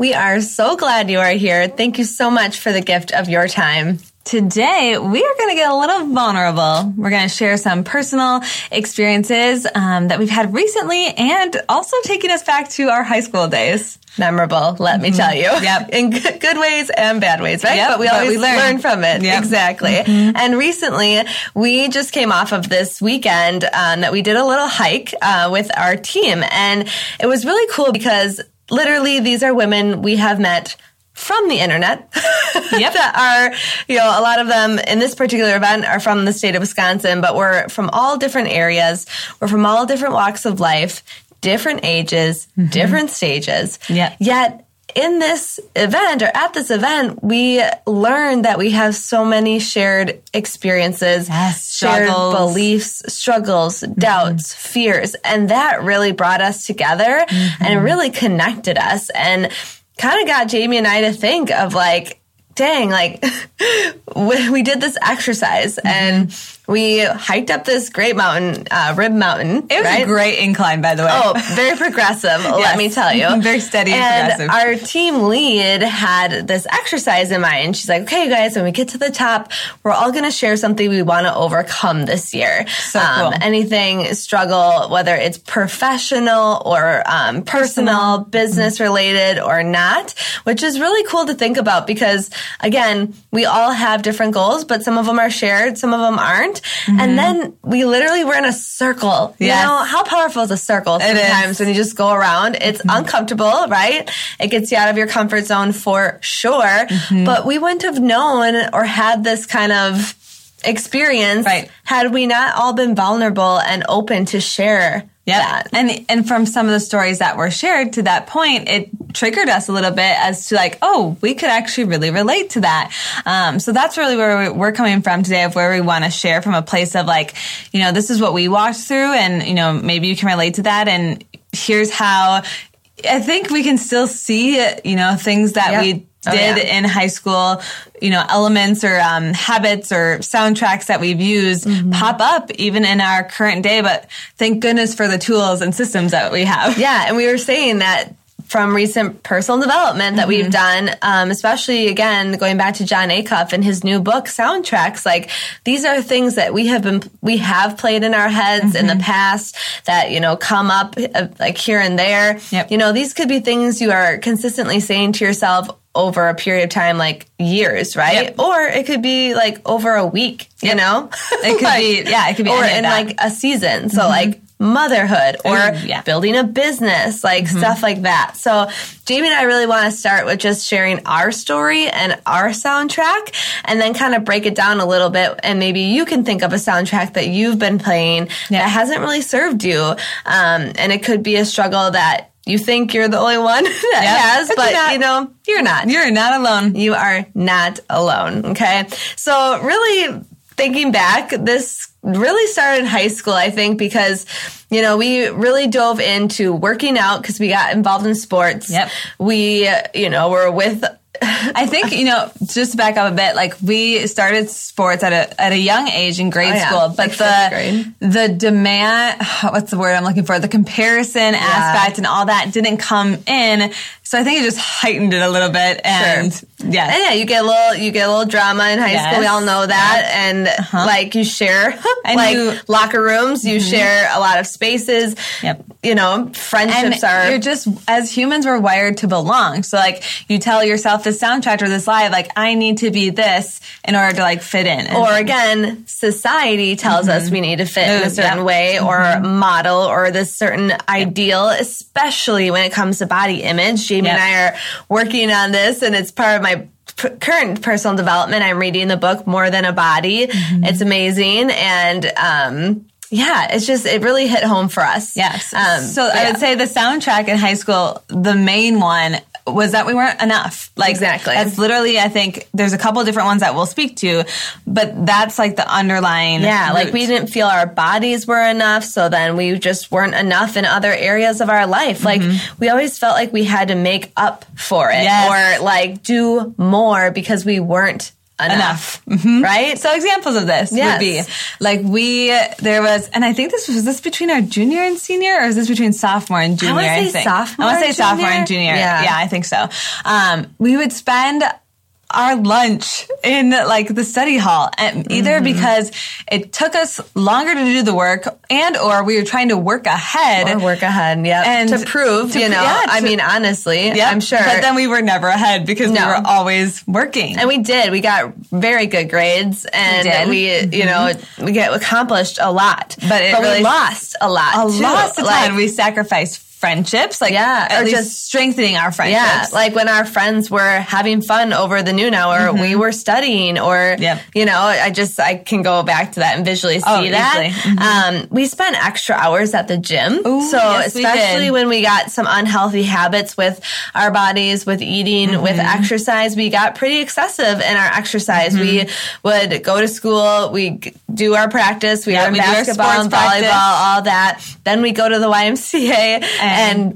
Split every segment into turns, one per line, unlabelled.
We are so glad you are here. Thank you so much for the gift of your time. Today, we are going to get a little vulnerable. We're going to share some personal experiences um, that we've had recently and also taking us back to our high school days. Memorable, let me tell you.
Yep.
In good, good ways and bad ways, right?
Yep,
but we
but
always
we learn.
learn from it.
Yep.
Exactly. And recently, we just came off of this weekend um, that we did a little hike uh, with our team. And it was really cool because literally these are women we have met from the internet
Yep.
that are, you know, a lot of them in this particular event are from the state of Wisconsin, but we're from all different areas. We're from all different walks of life, different ages, different stages.
Mm-hmm. Yeah.
Yet in this event or at this event, we learned that we have so many shared experiences,
Yes,
shared
struggles.
beliefs, struggles, mm-hmm. doubts, fears. And that really brought us together mm-hmm. and really connected us and kind of got Jamie and I to think of like, dang, like we we did this exercise and mm-hmm. We hiked up this great mountain, uh, Rib Mountain.
It was
right?
a great incline, by the way.
Oh, very progressive, let me tell you.
Very steady and
and
progressive.
Our team lead had this exercise in mind. She's like, okay, you guys, when we get to the top, we're all going to share something we want to overcome this year.
So cool.
Anything struggle, whether it's professional or um, personal, business
Mm-hmm.
related or not, which is really cool to think about because, again, we all have different goals, but some of them are shared, some of them aren't. And then we literally were in a circle. You
Mm-hmm.
Know, how powerful is a circle sometimes when you just go around? It's uncomfortable, right? It gets you out of your comfort zone for sure.
Mm-hmm.
But we wouldn't have known or had this kind of experience
Right.
had we not all been vulnerable and open to share
Yeah. And and from some of the stories that were shared to that point, it triggered us a little bit as to like, oh, we could actually really relate to that. Um, so that's really where we- we're coming from today of where we want to share from a place of like, you know, this is what we walked through and, you know, maybe you can relate to that. And here's how I think we can still see, you know, things that
Yep.
we
Oh,
did
yeah.
in high school, you know, elements or um, habits or soundtracks that we've used
Mm-hmm.
pop up even in our current day. But thank goodness for the tools and systems that we have.
Yeah, and we were saying that from recent personal development that we've done, um, especially again going back to Jon Acuff and his new book soundtracks. Like these are things that we have been we have played in our heads in the past that you know come up uh, like here and there.
Yep.
You know these could be things you are consistently saying to yourself over a period of time like years right
Yep.
or it could be like over a week you know
It could be- yeah, it could be
or in like a season so like motherhood or
Ooh, yeah. Mm-hmm.
building a business, like stuff like that. So Jamie and I really want to start with just sharing our story and our soundtrack and then kind of break it down a little bit. And maybe you can think of a soundtrack that you've been playing
Yeah.
that hasn't really served you. Um, and it could be a struggle that you think you're the only one that
Yep.
has,
But not.
you know, you're not.
You're not alone.
You are not alone. Okay. So really thinking back, this really started in high school, I think, because, you know, we really dove into working out because we got involved in sports.
Yep.
We, you know, were with,
I think you know, just to back up a bit, like we started sports at a at a young age in grade
Oh, yeah.
school, but
Like
the the demand, what's the word I'm looking for? The comparison aspect and all that didn't come in, so I think it just heightened it a little bit. And
yeah.
and
yeah, you get a little, you get a little drama in high
Yes.
school. We all know that. And uh-huh. like you share, like
you-
locker rooms, you mm-hmm. share a lot of spaces.
Yep.
You know,
and
friendships are.
you're just as humans we're wired to belong. So like you tell yourself this soundtrack or this live, like I need to be this in order to like fit in. And-
or again, society tells us we need to fit in
Mm-hmm.
a certain
Yeah.
way or model or this certain ideal, especially when it comes to body image. Jamie
Yep.
and I are working on this, and it's part of my current personal development. I'm reading the book More Than a Body.
Mm-hmm.
It's amazing, and um, yeah, it's just it really hit home for us.
Yes.
Um,
so
but
I would say the soundtrack in high school, the main one was that we weren't enough. Like
Exactly.
That's literally, I think there's a couple different ones that we'll speak to, but that's like the underlying.
Yeah, like we didn't feel our bodies were enough, so then we just weren't enough in other areas of our life. Like we always felt like we had to make up for it
Yes.
or like do more because we weren't enough. Right?
So examples of this
Yes.
would be like we there was, and I think this was this between our junior and senior, or is this between sophomore and junior?
wanna say
think
sophomore
I want to say
and
sophomore and junior.
Yeah.
yeah, I think so. Um, we would spend our lunch in like the study hall and either
Mm-hmm.
because it took us longer to do the work and or we were trying to work ahead
or work ahead, yeah.
And
to prove,
to
you know,
yeah,
I mean, honestly,
Yep.
I'm sure.
but then we were never ahead because
No.
we were always working
And we did. We got very good grades, and
did.
we, you know, we get accomplished a lot.
But it
we
really-
lost a lot.
a lot of
Like,
time we sacrificed friendships like
Yeah,
at
or
least
just-
strengthening our friendships
Yeah, like when our friends were having fun over the noon hour, we were studying, or
Mm-hmm. Yep.
you know, I just I can go back to that and visually see
Oh,
that.
easily.
Um, we spent extra hours at the gym,
Ooh,
so
yes,
especially
did.
when we got some unhealthy habits with our bodies, with eating, with
Mm-hmm.
exercise, we got pretty excessive in our exercise. We
Mm-hmm.
would go to school, we do our practice, we
Yeah,
learn
we
basketball and volleyball,
practice.
all that. Then we go to the YMCA and,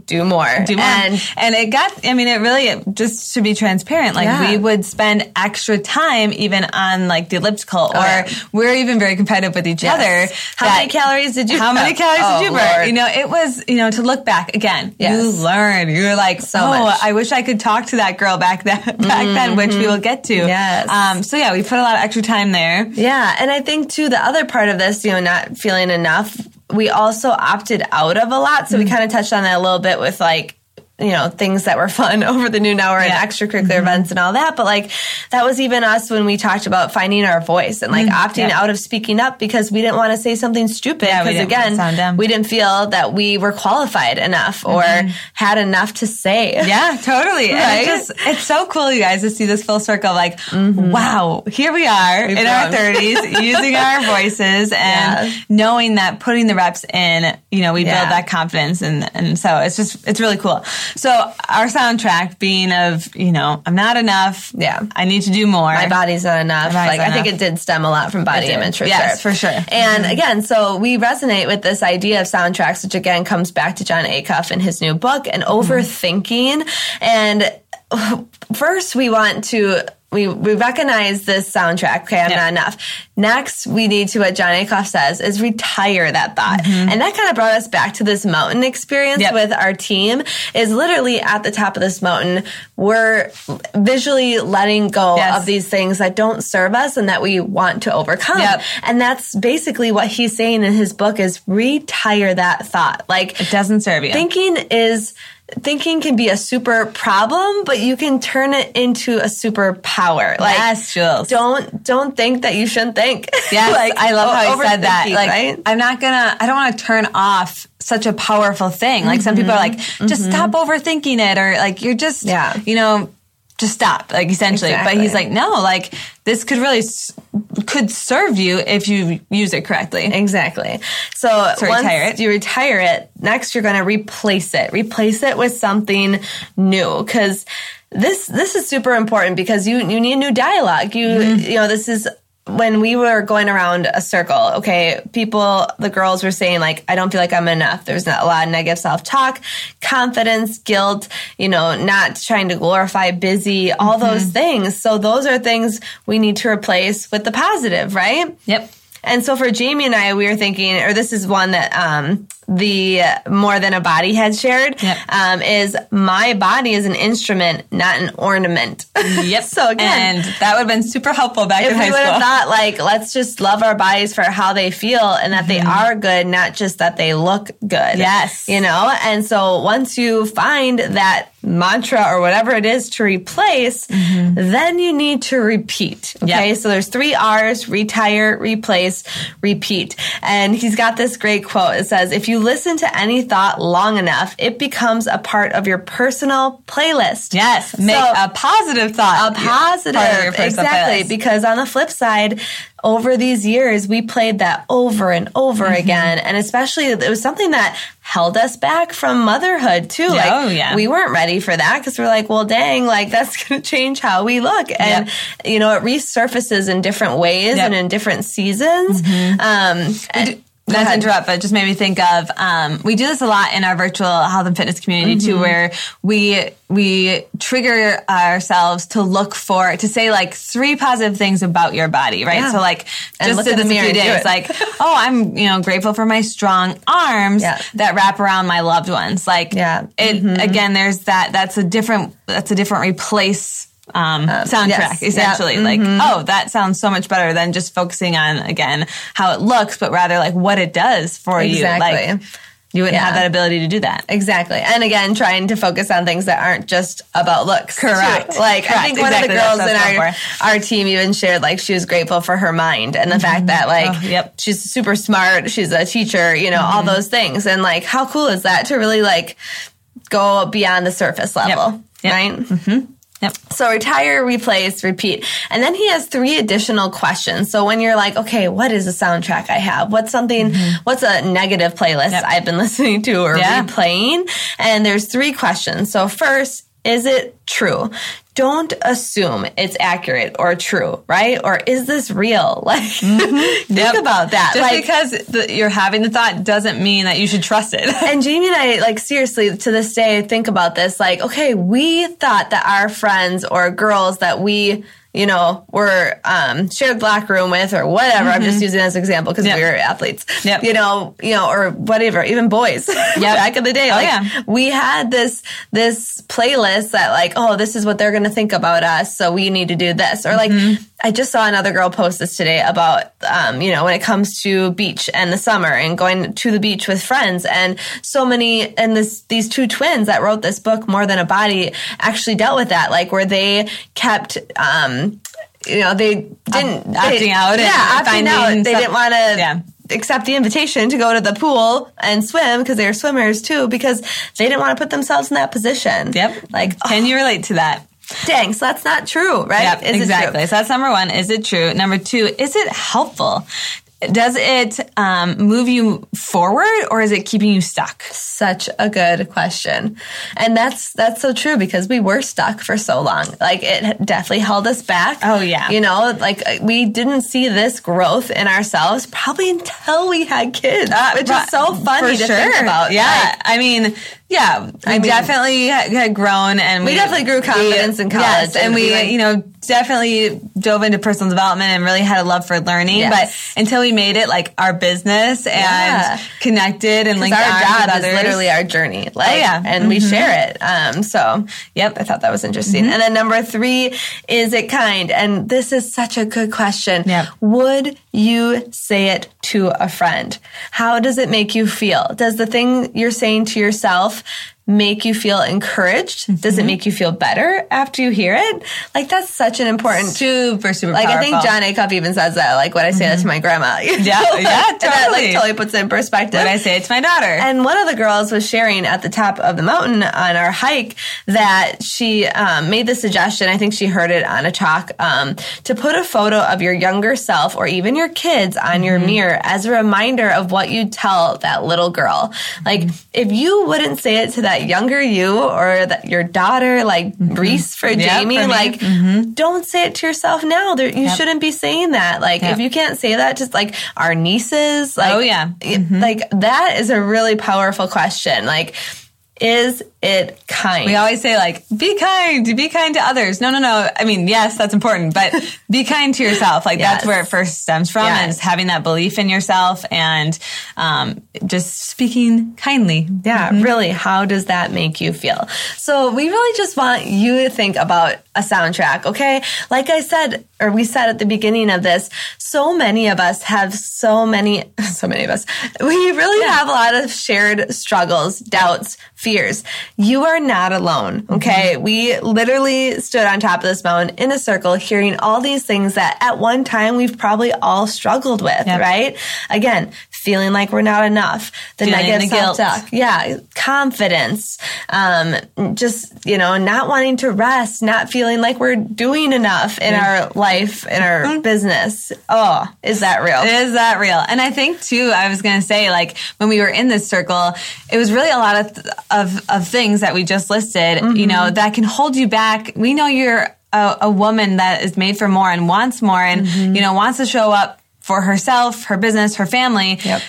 do more.
do more.
And
And, it got, I mean, it really, just to be transparent, like
Yeah.
we would spend extra time even on like the elliptical or
yeah.
we're even very competitive with each
Yes.
other.
How
that-
many calories did you
How many
burn?
calories
Oh,
did you burn?
Lord.
You know, it was, you know, to look back again,
Yes.
you learn. You're like,
So
oh,
much.
I wish I could talk to that girl back then, back then, which we will get to.
Mm-hmm. Yes.
Um, so yeah, we put a lot of extra time there.
Yeah, and I think too the other part of this, you know, not feeling enough, we also opted out of a lot.
Mm.
So we kind of touched on that a little bit with like you know things that were fun over the noon hour
Yeah.
and extracurricular mm-hmm. events and all that but like that was even us when we talked about finding our voice and like mm-hmm. opting
Mm, yeah.
out of speaking up because we didn't want to say something stupid because
to
again we didn't feel that we were qualified enough or mm-hmm. had enough to say
Yeah, totally.
Right?
it just, it's so cool, you guys, to see this full circle. Like, wow, here we are in our 30s using our voices and
Yeah.
knowing that putting the reps in, you know, we
Yeah.
build that confidence. And, and so it's just, it's really cool. So our soundtrack being of, you know, I'm not enough.
Yeah.
I need to do more.
my body's not enough.
Body's
Like
not
I think it did stem a lot from body image for
Yes,
sure.
for sure. Mm-hmm.
And again, so we resonate with this idea of soundtracks, which again comes back to Jon Acuff in his new book and
Mm-hmm.
overthinking. And first we want to we, we recognize this soundtrack. Okay, I'm
Yeah.
not enough. Next, we need to, what Jon Acuff says, is retire that thought.
Mm-hmm.
And that kind of brought us back to this mountain experience
Yep.
with our team is literally at the top of this mountain. We're visually letting go
Yes.
of these things that don't serve us and that we want to overcome.
Yep.
And that's basically what he's saying in his book is retire that thought. Like
it doesn't serve you.
thinking is thinking can be a super problem, but you can turn it into a super power. Like
yes, Jules.
don't don't think that you shouldn't think.
Yes,
Like,
I love
o-
how he said that. Like,
right?
I'm not gonna, I don't want to turn off such a powerful thing. Like, some people are like, just stop overthinking it, or like, you're just,
Mm-hmm. Yeah.
you know, just stop, like, essentially. But he's like, no, like, this could really, could serve you if you use it correctly.
Exactly. So,
So
once
retire it.
you retire it, next you're going to replace it. Replace it with something new because this this is super important because you you need new dialogue. You
Mm-hmm.
you know this is when we were going around a circle, okay, people, the girls were saying like, I don't feel like I'm enough. There's not a lot of negative self-talk, confidence, guilt, you know, not trying to glorify busy, all
Mm-hmm.
those things. So those are things we need to replace with the positive, right?
Yep.
And so for Jamie and I, we were thinking, or this is one that um, the more than a body had shared,
Yep.
um, is my body is an instrument, not an ornament.
Yep.
so again,
and that would have been super helpful back
if
in
we
high
would have
school.
thought like, let's just love our bodies for how they feel and that they
Mm-hmm.
are good, not just that they look good.
Yes.
You know? And so once you find that mantra or whatever it is to replace, then you need to repeat. Okay.
Mm-hmm. Yep.
So there's three R's, retire, replace, repeat. And he's got this great quote. It says, if you listen to any thought long enough, it becomes a part of your personal playlist.
yes. Make
So-
a positive thought.
a positive
part of your
exactly
playlist.
because on the flip side over these years we played that over and over
Mm-hmm.
again and especially it was something that held us back from motherhood too. Like
oh, yeah.
we weren't ready for that because we're like, well, dang, like that's going to change how we look. And,
Yep.
you know, it resurfaces in different ways
Yep.
and in different seasons. Um, and-
Not to interrupt, but it just made me think of um, we do this a lot in our virtual health and fitness community
Mm-hmm.
too, where we we trigger ourselves to look for to say like three positive things about your body, right?
Yeah.
So like
And
just
in the mirror
few days, like oh, I'm you know grateful for my strong arms
Yeah.
that wrap around my loved ones. Like
Yeah.
it again. There's that. That's a different. That's a different replace. Um, soundtrack
yes.
Essentially like oh that sounds so much better than just focusing on again how it looks but rather like what it does for you like you wouldn't
Yeah.
have that ability to do that
Exactly. And again, trying to focus on things that aren't just about looks. too.
Correct.
Like I think one
Exactly.
of the girls in our our team even shared like she was grateful for her mind and the fact that like
Oh, yep.
she's super smart, she's a teacher, you know, all
Mm-hmm.
those things. And like how cool is that to really like go beyond the surface level,
Yep.
right?
Yep
So retire, replace, repeat. And then he has three additional questions. So when you're like, okay, what is a soundtrack I have? What's something, what's a negative playlist
Mm-hmm. Yep.
I've been listening to or
Yeah.
replaying? And there's three questions. So first, is it true? Don't assume it's accurate or true, right? Or is this real? Like, think
Mm-hmm. Yep.
about that.
just
like,
because the, you're having the thought doesn't mean that you should trust it
and Jamie and I, like, seriously, to this day, think about this. Like, okay, we thought that our friends or girls that we, you know, were um, shared locker room with or whatever. I'm just using it as an example because
Yep.
we were athletes.
Yep.
You know, you know, or whatever, even boys. Back in the day,
Oh,
like
yeah.
we had this this playlist that like, oh, this is what they're going to think about us, so we need to do this. Or like,
Mm-hmm.
I just saw another girl post this today about, um, you know, when it comes to beach and the summer and going to the beach with friends, and so many, and this these two twins that wrote this book, More Than a Body, actually dealt with that, like where they kept. Um, you know, they didn't
acting
they-
out and
Yeah,
finding
out. They didn't want to
Yeah.
accept the invitation to go to the pool and swim because they were swimmers too because they didn't want to put themselves in that position.
yep
Like,
can you relate to that
dang, so that's not true, right?
Yep,
Is it true?
exactly. So that's number one. Is it true? Number two, is it helpful? Does it um, move you forward or is it keeping you stuck?
Such a good question. And that's that's so true because we were stuck for so long. Like it definitely held us back.
Oh, yeah.
You know, like we didn't see this growth in ourselves probably until we had kids, which is so funny to think about.
Yeah,
Like,
I mean, yeah, we
I mean-
definitely had grown, and
We definitely grew confidence in college
Yes,
and
and we,
we, like-
you know, definitely dove into personal development and really had a love for learning.
Yes.
But until we made it like our business and
Yeah.
connected and linked
our job
with
is
others. Oh,
literally our journey. Like,
yeah.
and we share it. Um, so,
Yep.
I thought that was interesting.
Mm-hmm.
And then number three, is it kind? And this is such a good question.
Yep.
Would you say it to a friend? How does it make you feel? Does the thing you're saying to yourself make you feel encouraged? Does
Mm-hmm.
it make you feel better after you hear it? Like that's such an important
super, super
like I think. Jon Acuff even says that, like when I say that to my grandma.
Yeah,
know?
yeah,
And that like
totally.
totally puts it in perspective.
When I say it to my daughter.
And one of the girls was sharing at the top of the mountain on our hike that she um, made the suggestion. I think she heard it on a talk um, to put a photo of your younger self or even your kids on your
Mm-hmm.
mirror as a reminder of what you tell that little girl. Like
Mm-hmm.
if you wouldn't say it to that younger you or that your daughter, like Reese for
Mm-hmm.
Jamie,
for me. Mm-hmm.
like don't say it to yourself now. There, you shouldn't be saying that. Like
Yep.
if you can't say that, just like our nieces, like
Oh, yeah.
like that is a really powerful question. Like, is it kind?
We always say like, be kind, be kind to others. No, no, no. I mean, yes, that's important, but be kind to yourself. Like that's where it first stems from
Yes.
is having that belief in yourself and, um, just speaking kindly.
Yeah, really. How does that make you feel? So we really just want you to think about a soundtrack, okay? Like I said, or we said at the beginning of this, so many of us have so many, so many of us, we really have a lot of shared struggles, doubts, fears. You are not alone, okay? Mm-hmm. We literally stood on top of this mountain in a circle hearing all these things that at one time we've probably all struggled with,
Yep.
right? Again, feeling like we're not enough, the
Feeling
negative
the guilt.
self-talk, yeah, confidence, um, just, you know, not wanting to rest, not feeling like we're doing enough in our life, in our
Mm-hmm.
business. Oh, is that real?
Is that real? And I think too, I was going to say, like when we were in this circle, it was really a lot of of, of things that we just listed. You know,
Mm-hmm.
that can hold you back. We know you're a, a woman that is made for more and wants more, and
Mm-hmm.
you know wants to show up for herself, her business, her family.
Yep.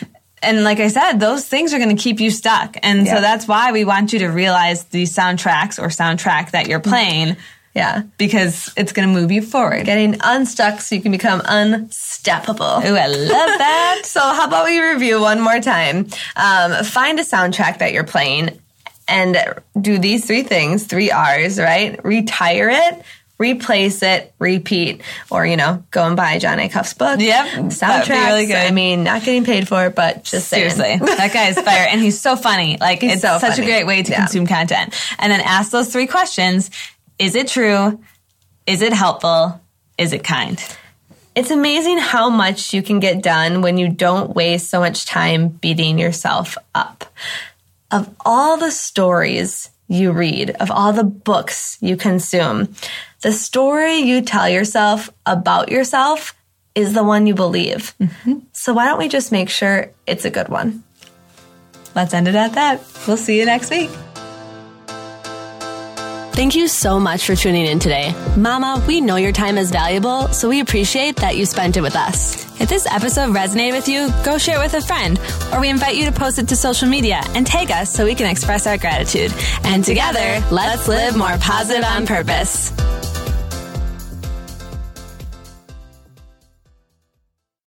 And like I said, those things are going to keep you stuck. And so that's why we want you to realize these soundtracks or soundtrack that you're playing
yeah.
because it's going to move you forward.
Getting unstuck so you can become unstoppable.
Ooh, I love that.
So, how about we review one more time? Um, find a soundtrack that you're playing and do these three things, three R's, right? Retire it, replace it, repeat, or, you know, go and buy Jon Acuff's book.
Yep,
Soundtracks.
really good.
I mean, not getting paid for it, but just saying.
Seriously, that guy is fire, and he's so funny. Like
He's
it's
so
such
funny.
a great way to
Yeah.
consume content. And then ask those three questions: Is it true? Is it helpful? Is it kind?
It's amazing how much you can get done when you don't waste so much time beating yourself up. Of all the stories you read, of all the books you consume, the story you tell yourself about yourself is the one you believe. Mm-hmm. So why don't we just make sure it's a good one?
Let's end it at that. We'll see you next week.
Thank you so much for tuning in today. Mama, we know your time is valuable, so we appreciate that you spent it with us. If this episode resonated with you, go share it with a friend, or we invite you to post it to social media and tag us so we can express our gratitude. And together, let's live more positive on purpose.